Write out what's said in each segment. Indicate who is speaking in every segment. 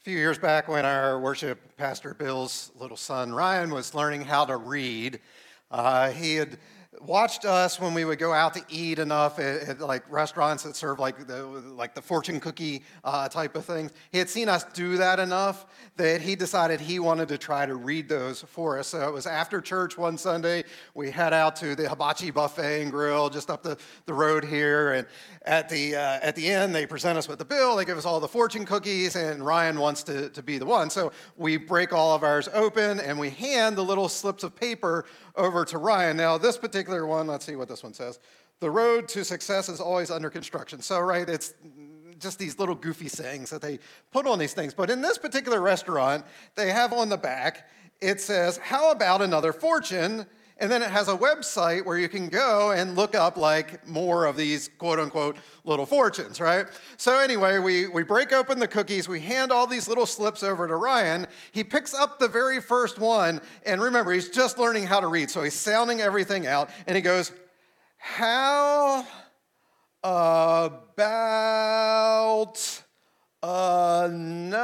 Speaker 1: A few years back, when our worship pastor Bill's little son Ryan was learning how to read, uh, he had watched us when we would go out to eat enough at, at like restaurants that serve like the like the fortune cookie uh, type of things. He had seen us do that enough that he decided he wanted to try to read those for us. So it was after church one Sunday. We head out to the Hibachi Buffet and Grill just up the, the road here, and at the uh, at the end they present us with the bill. They give us all the fortune cookies, and Ryan wants to to be the one. So we break all of ours open and we hand the little slips of paper over to Ryan. Now, this particular one, let's see what this one says. The road to success is always under construction. So, right, it's just these little goofy sayings that they put on these things. But in this particular restaurant, they have on the back, it says, How about another fortune? And then it has a website where you can go and look up like more of these quote unquote little fortunes, right? So anyway, we, we break open the cookies, we hand all these little slips over to Ryan. He picks up the very first one, and remember, he's just learning how to read, so he's sounding everything out, and he goes, How about another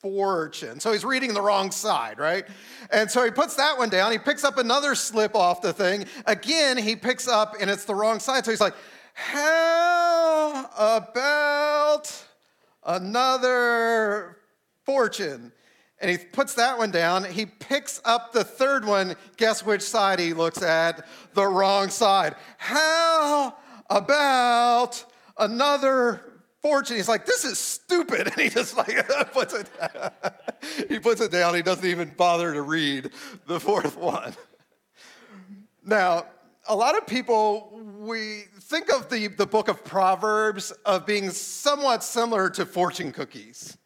Speaker 1: fortune. So he's reading the wrong side, right? And so he puts that one down. He picks up another slip off the thing. Again, he picks up and it's the wrong side. So he's like, How about another fortune? And he puts that one down. He picks up the third one. Guess which side he looks at? The wrong side. How about another fortune. He's like, this is stupid. And he just like puts it he puts it down. He doesn't even bother to read the fourth one. Now, a lot of people, we think of the, the book of Proverbs of being somewhat similar to fortune cookies.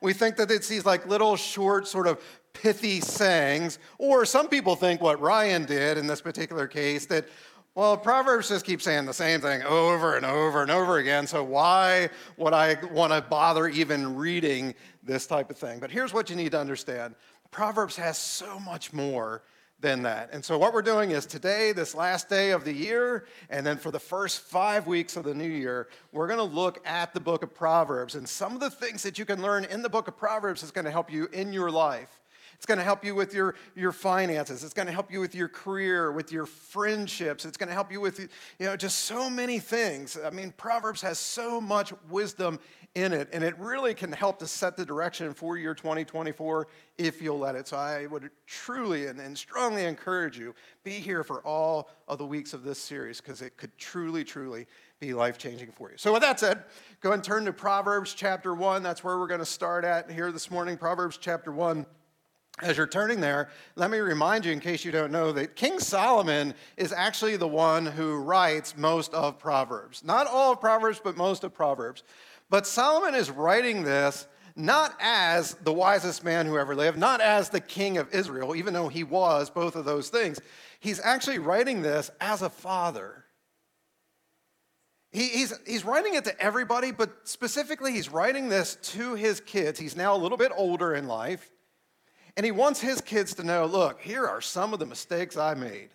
Speaker 1: We think that it's these like little short, sort of pithy sayings, or some people think what Ryan did in this particular case, that well, Proverbs just keeps saying the same thing over and over and over again, so why would I want to bother even reading this type of thing? But here's what you need to understand Proverbs has so much more than that. And so, what we're doing is today, this last day of the year, and then for the first five weeks of the new year, we're going to look at the book of Proverbs. And some of the things that you can learn in the book of Proverbs is going to help you in your life. It's going to help you with your, your finances. It's going to help you with your career, with your friendships. It's going to help you with, you know, just so many things. I mean, Proverbs has so much wisdom in it, and it really can help to set the direction for your 2024 if you'll let it. So I would truly and, and strongly encourage you, be here for all of the weeks of this series because it could truly, truly be life changing for you. So, with that said, go and turn to Proverbs chapter 1. That's where we're going to start at here this morning. Proverbs chapter 1. As you're turning there, let me remind you, in case you don't know, that King Solomon is actually the one who writes most of Proverbs. Not all of Proverbs, but most of Proverbs. But Solomon is writing this not as the wisest man who ever lived, not as the king of Israel, even though he was both of those things. He's actually writing this as a father. He, he's, he's writing it to everybody, but specifically, he's writing this to his kids. He's now a little bit older in life. And he wants his kids to know look, here are some of the mistakes I made.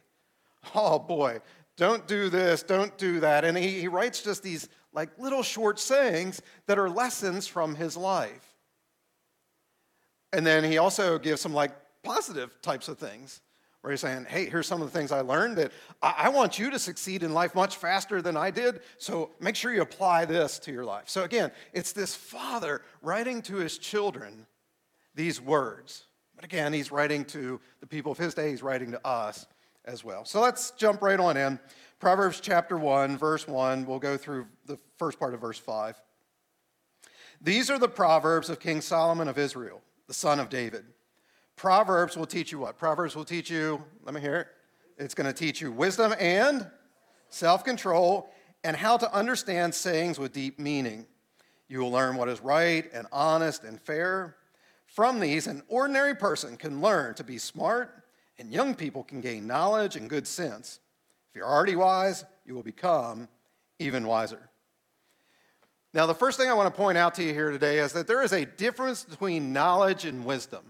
Speaker 1: Oh boy, don't do this, don't do that. And he, he writes just these like little short sayings that are lessons from his life. And then he also gives some like positive types of things where he's saying, hey, here's some of the things I learned that I, I want you to succeed in life much faster than I did. So make sure you apply this to your life. So again, it's this father writing to his children these words. But again, he's writing to the people of his day, he's writing to us as well. So let's jump right on in. Proverbs chapter 1, verse 1. We'll go through the first part of verse 5. These are the Proverbs of King Solomon of Israel, the son of David. Proverbs will teach you what? Proverbs will teach you, let me hear it. It's going to teach you wisdom and self control and how to understand sayings with deep meaning. You will learn what is right and honest and fair from these, an ordinary person can learn to be smart, and young people can gain knowledge and good sense. If you're already wise, you will become even wiser. Now, the first thing I want to point out to you here today is that there is a difference between knowledge and wisdom.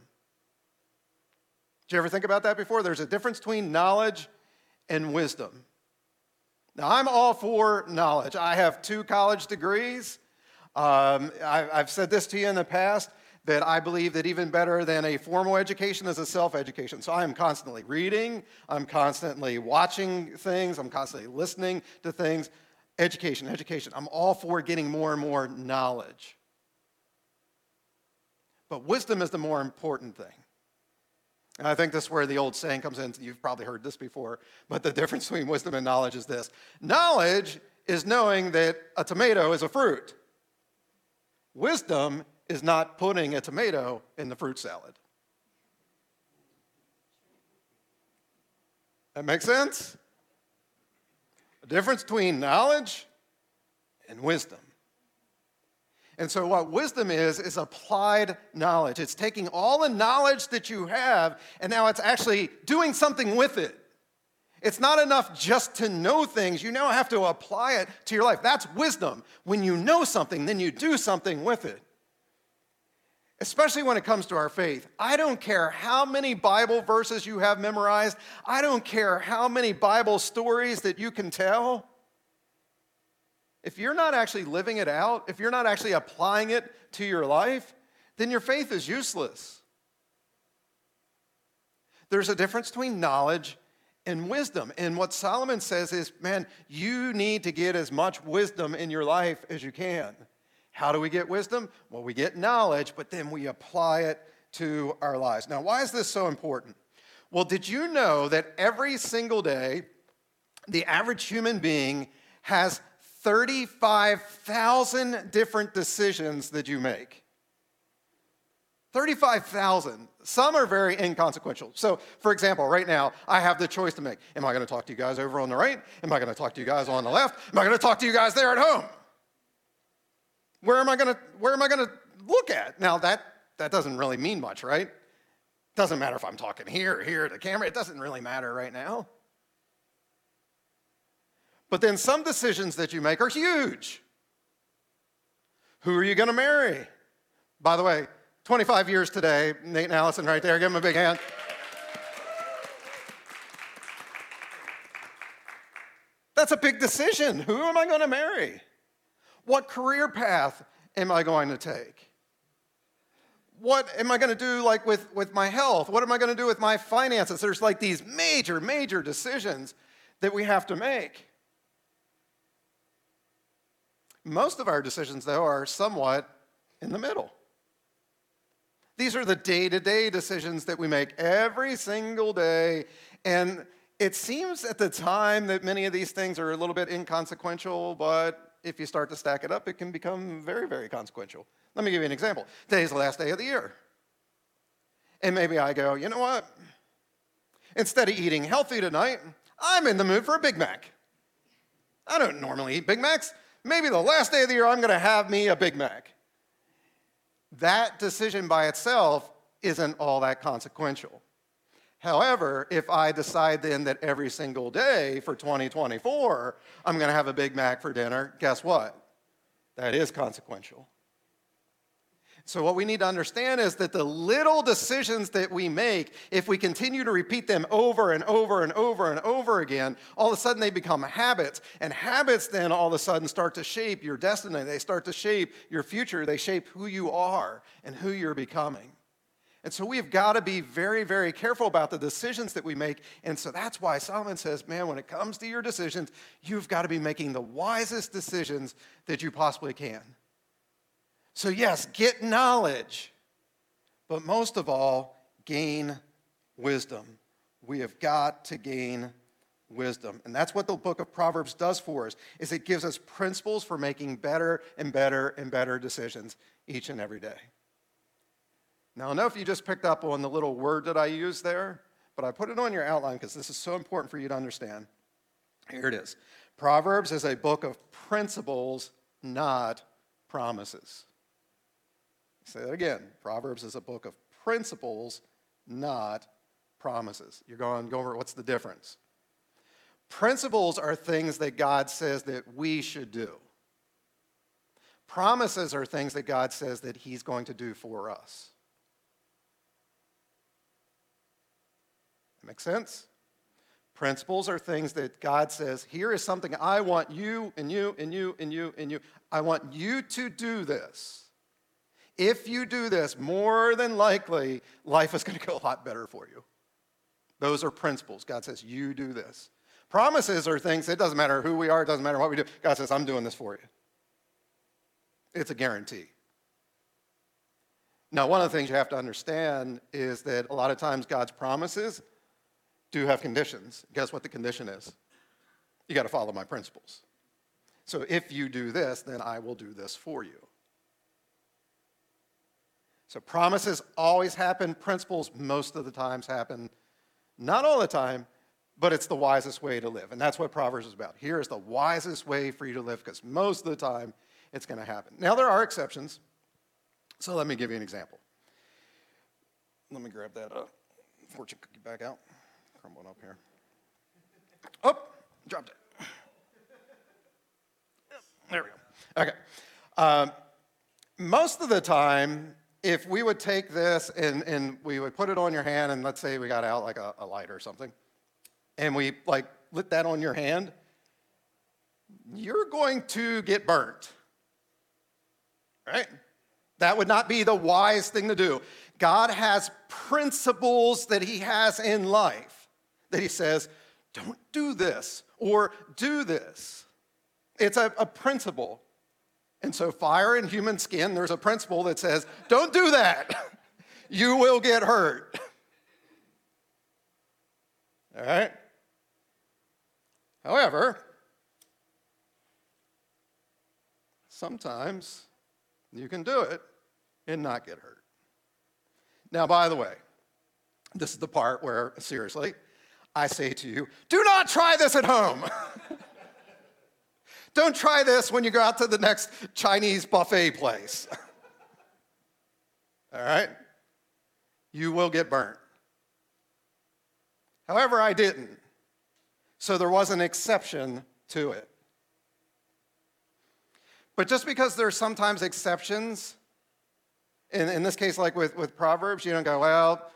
Speaker 1: Did you ever think about that before? There's a difference between knowledge and wisdom. Now, I'm all for knowledge. I have two college degrees. Um, I, I've said this to you in the past that I believe that even better than a formal education is a self education. So I am constantly reading, I'm constantly watching things, I'm constantly listening to things. Education, education. I'm all for getting more and more knowledge. But wisdom is the more important thing. And I think this is where the old saying comes in. You've probably heard this before, but the difference between wisdom and knowledge is this knowledge is knowing that a tomato is a fruit, wisdom is not putting a tomato in the fruit salad. That makes sense? The difference between knowledge and wisdom. And so, what wisdom is, is applied knowledge. It's taking all the knowledge that you have, and now it's actually doing something with it. It's not enough just to know things, you now have to apply it to your life. That's wisdom. When you know something, then you do something with it. Especially when it comes to our faith. I don't care how many Bible verses you have memorized, I don't care how many Bible stories that you can tell. If you're not actually living it out, if you're not actually applying it to your life, then your faith is useless. There's a difference between knowledge and wisdom. And what Solomon says is, man, you need to get as much wisdom in your life as you can. How do we get wisdom? Well, we get knowledge, but then we apply it to our lives. Now, why is this so important? Well, did you know that every single day, the average human being has 35,000 different decisions that you make. 35,000. Some are very inconsequential. So, for example, right now, I have the choice to make. Am I going to talk to you guys over on the right? Am I going to talk to you guys on the left? Am I going to talk to you guys there at home? Where am I going to where am I to look at? Now that that doesn't really mean much, right? Doesn't matter if I'm talking here or here the camera. It doesn't really matter right now. But then some decisions that you make are huge. Who are you going to marry? By the way, 25 years today, Nate and Allison right there, give them a big hand. That's a big decision. Who am I going to marry? What career path am I going to take? What am I going to do like with, with my health? What am I going to do with my finances? There's like these major, major decisions that we have to make. Most of our decisions, though, are somewhat in the middle. These are the day to day decisions that we make every single day. And it seems at the time that many of these things are a little bit inconsequential, but if you start to stack it up, it can become very, very consequential. Let me give you an example. Today's the last day of the year. And maybe I go, you know what? Instead of eating healthy tonight, I'm in the mood for a Big Mac. I don't normally eat Big Macs, maybe the last day of the year, I'm going to have me a Big Mac. That decision by itself isn't all that consequential. However, if I decide then that every single day for 2024, I'm going to have a Big Mac for dinner, guess what? That is consequential. So, what we need to understand is that the little decisions that we make, if we continue to repeat them over and over and over and over again, all of a sudden they become habits. And habits then all of a sudden start to shape your destiny. They start to shape your future. They shape who you are and who you're becoming. And so we've got to be very, very careful about the decisions that we make. And so that's why Solomon says, man, when it comes to your decisions, you've got to be making the wisest decisions that you possibly can. So, yes, get knowledge, but most of all, gain wisdom. We have got to gain wisdom. And that's what the book of Proverbs does for us is it gives us principles for making better and better and better decisions each and every day. Now, I know if you just picked up on the little word that I used there, but I put it on your outline because this is so important for you to understand. Here it is. Proverbs is a book of principles, not promises. Say that again. Proverbs is a book of principles, not promises. You're going, go over what's the difference? Principles are things that God says that we should do. Promises are things that God says that He's going to do for us. Make sense? Principles are things that God says, here is something I want you and you and you and you and you. I want you to do this. If you do this, more than likely, life is going to go a lot better for you. Those are principles. God says, you do this. Promises are things, it doesn't matter who we are, it doesn't matter what we do. God says, I'm doing this for you. It's a guarantee. Now, one of the things you have to understand is that a lot of times God's promises do have conditions. Guess what the condition is? You got to follow my principles. So if you do this, then I will do this for you. So promises always happen, principles most of the times happen. Not all the time, but it's the wisest way to live. And that's what Proverbs is about. Here is the wisest way for you to live because most of the time it's going to happen. Now, there are exceptions. So let me give you an example. Let me grab that uh, fortune cookie back out. Crumbling up here. Oh, dropped it. There we go. Okay. Um, most of the time, if we would take this and, and we would put it on your hand, and let's say we got out like a, a light or something, and we like lit that on your hand, you're going to get burnt. Right? That would not be the wise thing to do. God has principles that He has in life that He says, don't do this or do this. It's a, a principle. And so, fire in human skin, there's a principle that says, don't do that. you will get hurt. All right? However, sometimes you can do it and not get hurt. Now, by the way, this is the part where, seriously, I say to you, do not try this at home. Don't try this when you go out to the next Chinese buffet place. All right? You will get burnt. However, I didn't. So there was an exception to it. But just because there's sometimes exceptions, in, in this case, like with, with Proverbs, you don't go, well,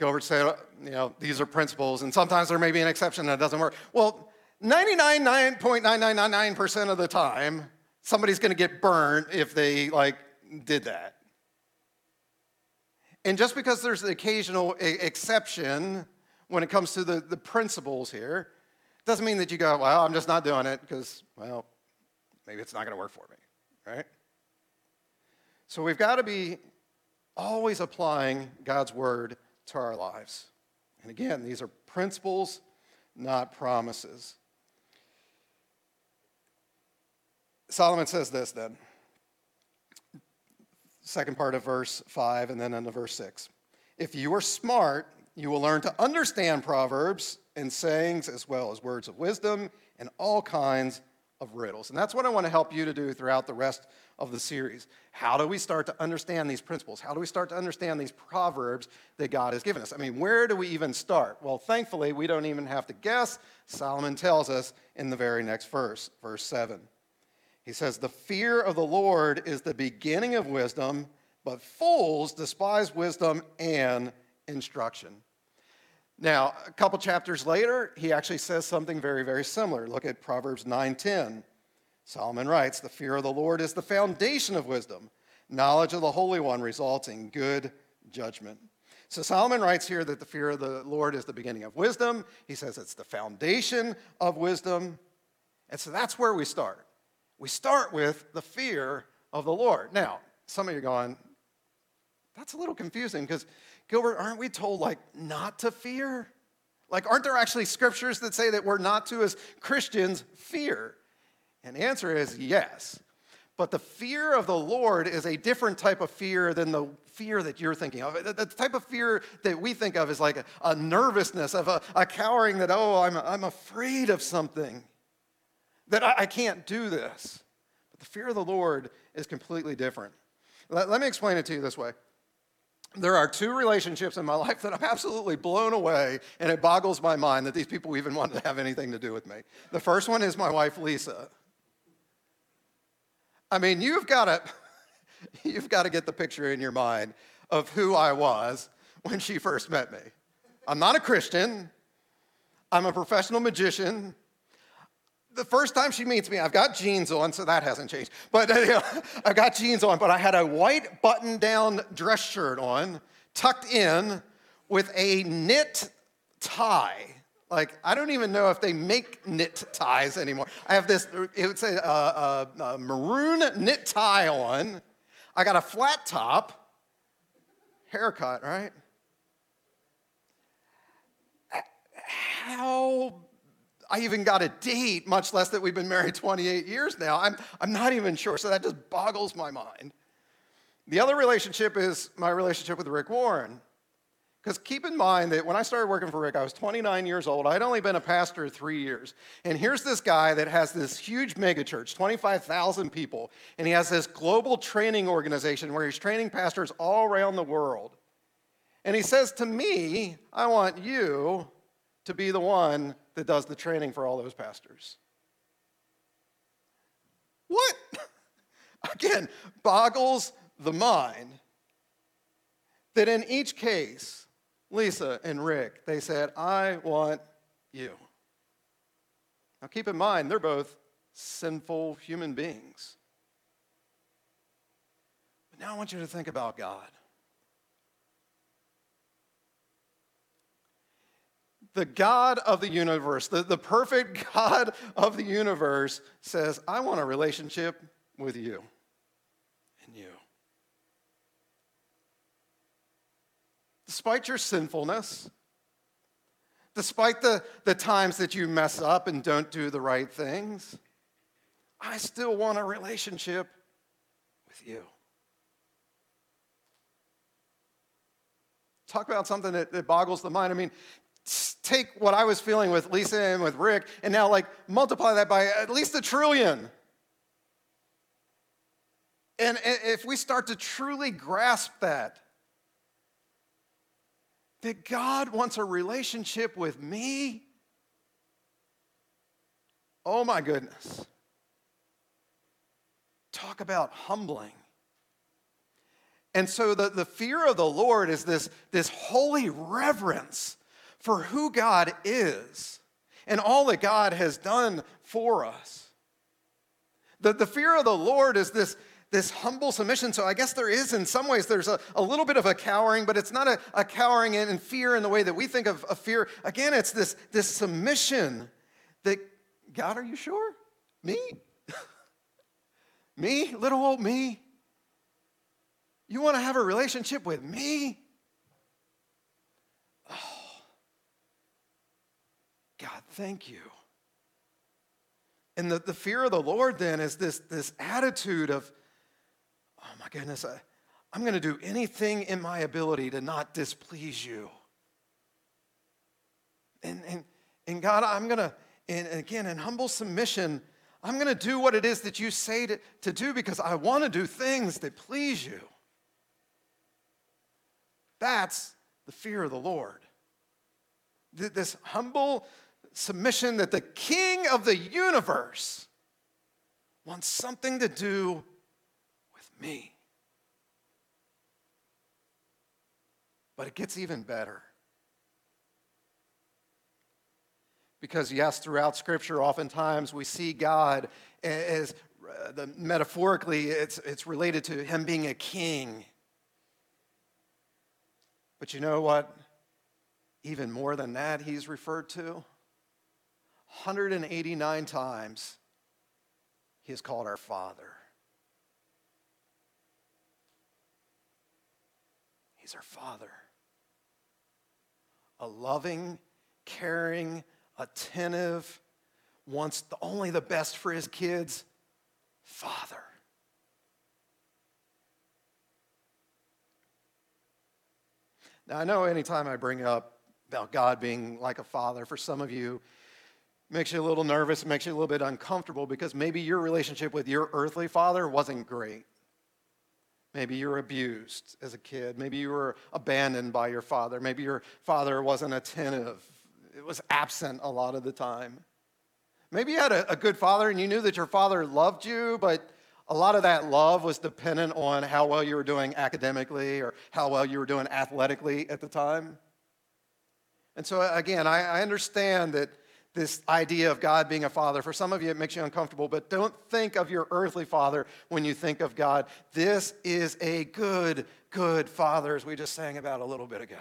Speaker 1: and say, you know, these are principles, and sometimes there may be an exception that doesn't work. Well, 99.9999% of the time, somebody's going to get burned if they like did that. And just because there's an occasional exception when it comes to the, the principles here, doesn't mean that you go, well, I'm just not doing it because, well, maybe it's not going to work for me, right? So we've got to be always applying God's word to our lives. And again, these are principles, not promises. Solomon says this then. Second part of verse 5 and then into verse 6. If you are smart, you will learn to understand proverbs and sayings as well as words of wisdom and all kinds of riddles. And that's what I want to help you to do throughout the rest of the series. How do we start to understand these principles? How do we start to understand these proverbs that God has given us? I mean, where do we even start? Well, thankfully, we don't even have to guess. Solomon tells us in the very next verse, verse 7. He says, The fear of the Lord is the beginning of wisdom, but fools despise wisdom and instruction. Now, a couple chapters later, he actually says something very, very similar. Look at Proverbs 9:10. Solomon writes, "The fear of the Lord is the foundation of wisdom. Knowledge of the Holy One results in good judgment." So Solomon writes here that the fear of the Lord is the beginning of wisdom. He says it's the foundation of wisdom. And so that's where we start. We start with the fear of the Lord. Now, some of you are going, that's a little confusing because Gilbert, aren't we told like not to fear? Like, aren't there actually scriptures that say that we're not to, as Christians, fear? And the answer is yes. But the fear of the Lord is a different type of fear than the fear that you're thinking of. The type of fear that we think of is like a, nervousness, of a, a, cowering that, oh, I'm, I'm afraid of something, that I, I can't do this. But the fear of the Lord is completely different. Let, let me explain it to you this way there are two relationships in my life that I'm absolutely blown away, and it boggles my mind that these people even wanted to have anything to do with me. The first one is my wife, Lisa. I mean, you've got to, you've got to get the picture in your mind of who I was when she first met me. I'm not a Christian. I'm a professional magician. The first time she meets me, I've got jeans on, so that hasn't changed. But you know, I've got jeans on, but I had a white button down dress shirt on, tucked in with a knit tie. Like, I don't even know if they make knit ties anymore. I have this, it would say a, a, a maroon knit tie on. I got a flat top, haircut, right? How I even got a date, much less that we've been married 28 years now. I'm, I'm not even sure. So that just boggles my mind. The other relationship is my relationship with Rick Warren. Because keep in mind that when I started working for Rick, I was 29 years old. I'd only been a pastor three years. And here's this guy that has this huge megachurch, 25,000 people, and he has this global training organization where he's training pastors all around the world. And he says to me, I want you to be the one that does the training for all those pastors. What? Again, boggles the mind that in each case, Lisa and Rick, they said, I want you. Now keep in mind, they're both sinful human beings. But now I want you to think about God. The God of the universe, the, the perfect God of the universe says, I want a relationship with you and you. despite your sinfulness, despite the, the times that you mess up and don't do the right things, I still want a relationship with you. Talk about something that, that boggles the mind. I mean, take what I was feeling with Lisa and with Rick, and now like multiply that by at least a trillion. And if we start to truly grasp that, that God wants a relationship with me? Oh my goodness. Talk about humbling. And so the, the fear of the Lord is this, this holy reverence for who God is and all that God has done for us. The, the fear of the Lord is this, this humble submission. So I guess there is, in some ways, there's a, a little bit of a cowering, but it's not a, a cowering and fear in the way that we think of, of fear. Again, it's this, this submission that, God, are you sure? Me? me? Little old me? You want to have a relationship with me? Oh, God, thank you. And the, the fear of the Lord then is this, this attitude of, oh my goodness, I, I'm going to do anything in my ability to not displease you. And, and, and God, I'm going to, and again, in humble submission, I'm going to do what it is that you say to, to do because I want to do things that please you. That's the fear of the Lord. This humble submission that the King of the universe wants something to do with me. But it gets even better. Because, yes, throughout Scripture, oftentimes we see God as uh, the, metaphorically, it's, it's related to him being a king. But you know what? Even more than that, he's referred to 189 times, he is called our Father. He's our Father. A loving, caring, attentive, wants the, only the best for his kids Father. Now, I know anytime I bring up about God being like a father, for some of you, makes you a little nervous, makes you a little bit uncomfortable because maybe your relationship with your earthly father wasn't great. Maybe you were abused as a kid. Maybe you were abandoned by your father. Maybe your father wasn't attentive, it was absent a lot of the time. Maybe you had a, a, good father and you knew that your father loved you, but a lot of that love was dependent on how well you were doing academically or how well you were doing athletically at the time. And so, again, I, I understand that this idea of God being a father, for some of you, it makes you uncomfortable, but don't think of your earthly father when you think of God. This is a good, good father, as we just sang about a little bit ago.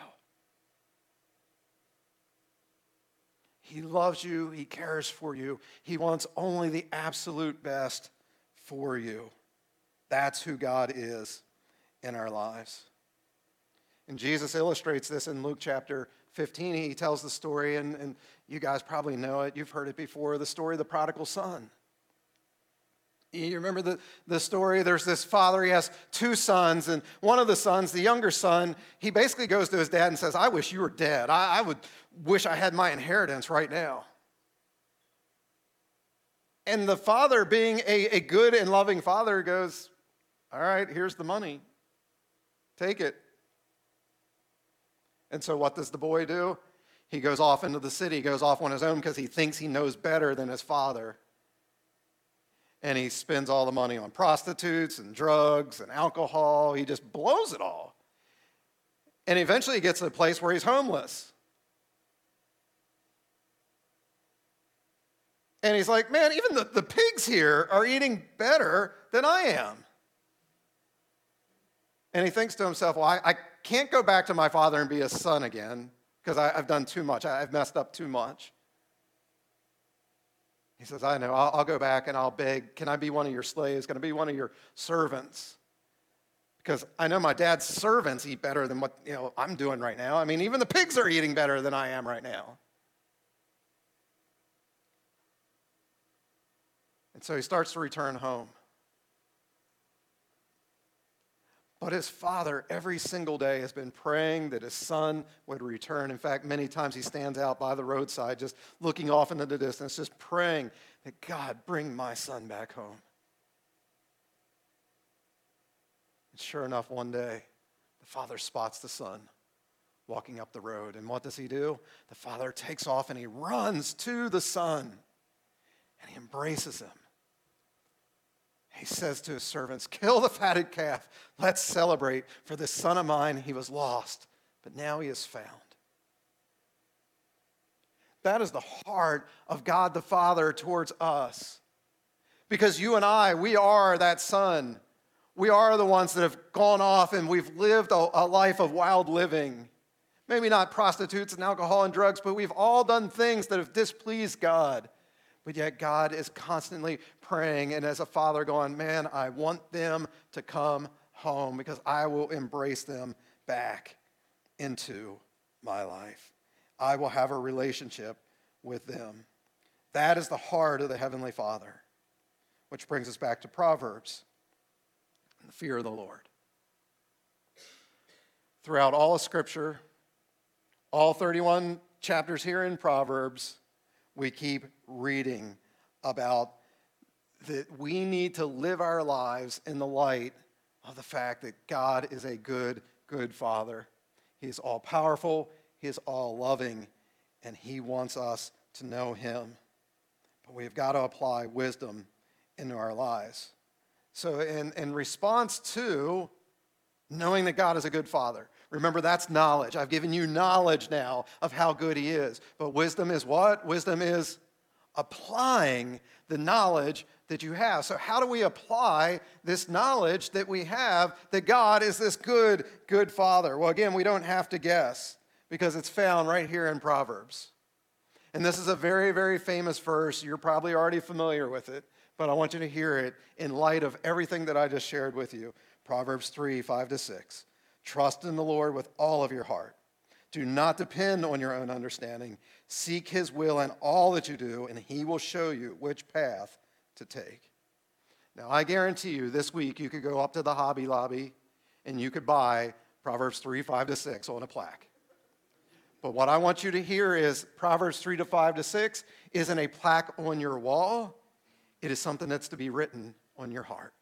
Speaker 1: He loves you, He cares for you, He wants only the absolute best for you. That's who God is in our lives. And Jesus illustrates this in Luke chapter 15. He tells the story, and, and you guys probably know it. You've heard it before the story of the prodigal son. You remember the, the story? There's this father, he has two sons, and one of the sons, the younger son, he basically goes to his dad and says, I wish you were dead. I, I would wish I had my inheritance right now. And the father, being a, a good and loving father, goes, All right, here's the money. Take it. And so, what does the boy do? He goes off into the city, goes off on his own because he thinks he knows better than his father. And he spends all the money on prostitutes and drugs and alcohol. He just blows it all. And eventually he gets to a place where he's homeless. And he's like, man, even the, the pigs here are eating better than I am. And he thinks to himself, well, I, I can't go back to my father and be a son again because I've done too much. I've messed up too much. He says, I know, I'll, I'll, go back and I'll beg, can I be one of your slaves? Can I be one of your servants? Because I know my dad's servants eat better than what you know, I'm doing right now. I mean, even the pigs are eating better than I am right now. And so he starts to return home. But his father, every single day, has been praying that his son would return. In fact, many times he stands out by the roadside, just looking off into the distance, just praying that God bring my son back home. And sure enough, one day, the father spots the son walking up the road. And what does he do? The father takes off and he runs to the son and he embraces him he says to his servants, Kill the fatted calf. Let's celebrate. For this son of mine, he was lost, but now he is found. That is the heart of God the Father towards us. Because you and I, we are that son. We are the ones that have gone off and we've lived a, a life of wild living. Maybe not prostitutes and alcohol and drugs, but we've all done things that have displeased God. But yet, God is constantly praying, and as a father, going, Man, I want them to come home because I will embrace them back into my life. I will have a relationship with them. That is the heart of the Heavenly Father, which brings us back to Proverbs the fear of the Lord. Throughout all of Scripture, all 31 chapters here in Proverbs, we keep reading about that we need to live our lives in the light of the fact that God is a good, good Father. He is all powerful, He is all loving, and He wants us to know Him. But we've got to apply wisdom into our lives. So, in, in response to knowing that God is a good Father, Remember, that's knowledge. I've given you knowledge now of how good He is. But wisdom is what? Wisdom is applying the knowledge that you have. So, how do we apply this knowledge that we have that God is this good, good Father? Well, again, we don't have to guess because it's found right here in Proverbs. And this is a very, very famous verse. You're probably already familiar with it, but I want you to hear it in light of everything that I just shared with you. Proverbs 3 5 to 6. Trust in the Lord with all of your heart. Do not depend on your own understanding. Seek his will in all that you do, and he will show you which path to take. Now, I guarantee you, this week you could go up to the Hobby Lobby and you could buy Proverbs 3, 5 to 6 on a plaque. But what I want you to hear is Proverbs 3 to 5 to 6 isn't a plaque on your wall, it is something that's to be written on your heart.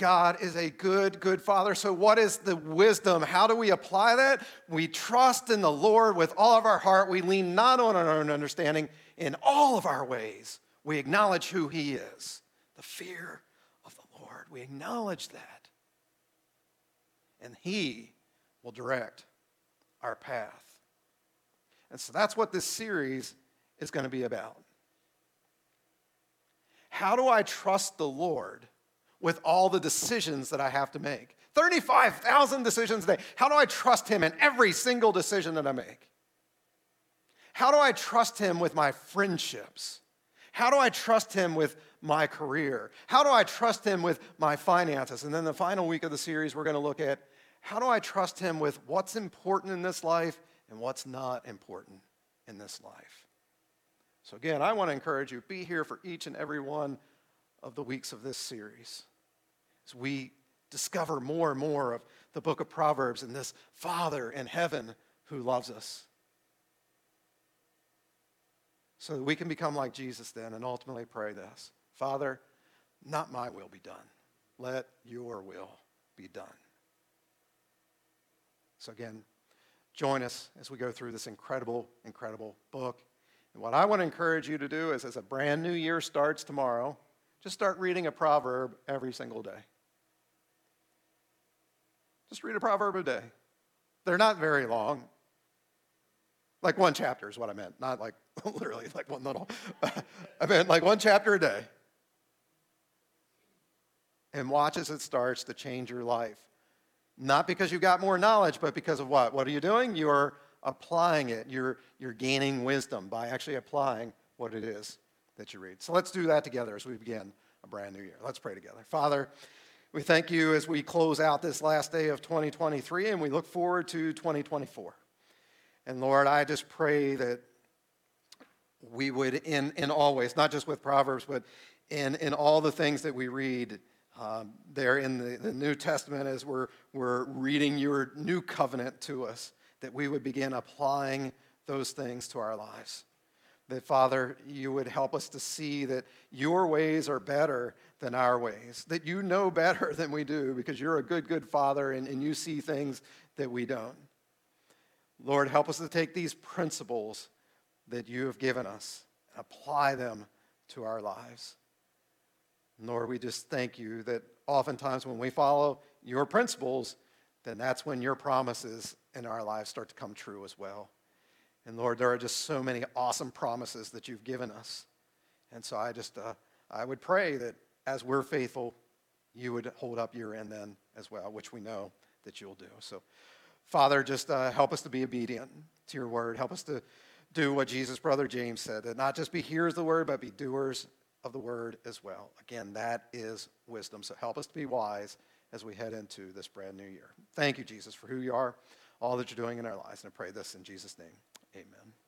Speaker 1: God is a good, good father. So, what is the wisdom? How do we apply that? We trust in the Lord with all of our heart. We lean not on our own understanding. In all of our ways, we acknowledge who He is the fear of the Lord. We acknowledge that. and He will direct our path. And so that's what this series is going to be about. How do I trust the Lord with all the decisions that I have to make? 35,000 decisions a day. How do I trust Him in every single decision that I make? How do I trust Him with my friendships? How do I trust Him with my career? How do I trust Him with my finances? And then the final week of the series, we're going to look at how do I trust Him with what's important in this life and what's not important in this life. So, again, I want to encourage you be here for each and every one of the weeks of this series as we discover more and more of the book of Proverbs and this Father in heaven who loves us. So that we can become like Jesus then and ultimately pray this Father, not my will be done. Let your will be done. So, again, join us as we go through this incredible, incredible book. And what I want to encourage you to do is, as a brand new year starts tomorrow, just start reading a proverb every single day. Just read a proverb a day. They're not very long. Like one chapter is what I meant, not like literally like one little. I meant like one chapter a day. And watch as it starts to change your life. Not because you've got more knowledge, but because of what? What are you doing? You are applying it. You're, you're gaining wisdom by actually applying what it is that you read. So let's do that together as we begin a brand new year. Let's pray together. Father, we thank you as we close out this last day of 2023 and we look forward to 2024. And Lord, I just pray that we would, in, in all ways, not just with Proverbs, but in, in all the things that we read um, there in the, the New Testament as we're, we're reading your new covenant to us, that we would begin applying those things to our lives. That, Father, you would help us to see that your ways are better than our ways, that you know better than we do because you're a good, good Father and, and you see things that we don't. Lord, help us to take these principles that you have given us and apply them to our lives. Lord, we just thank you that oftentimes when we follow your principles, then that's when your promises in our lives start to come true as well. And Lord, there are just so many awesome promises that you've given us. And so I just, uh, I would pray that as we're faithful, you would hold up your end then as well, which we know that you'll do. So, Father, just uh, help us to be obedient to your word. Help us to do what Jesus' brother James said, that not just be hearers of the word, but be doers of the word as well. Again, that is wisdom. So help us to be wise as we head into this brand new year. Thank you, Jesus, for who you are, all that you're doing in our lives. And I pray this in Jesus' name. Amen.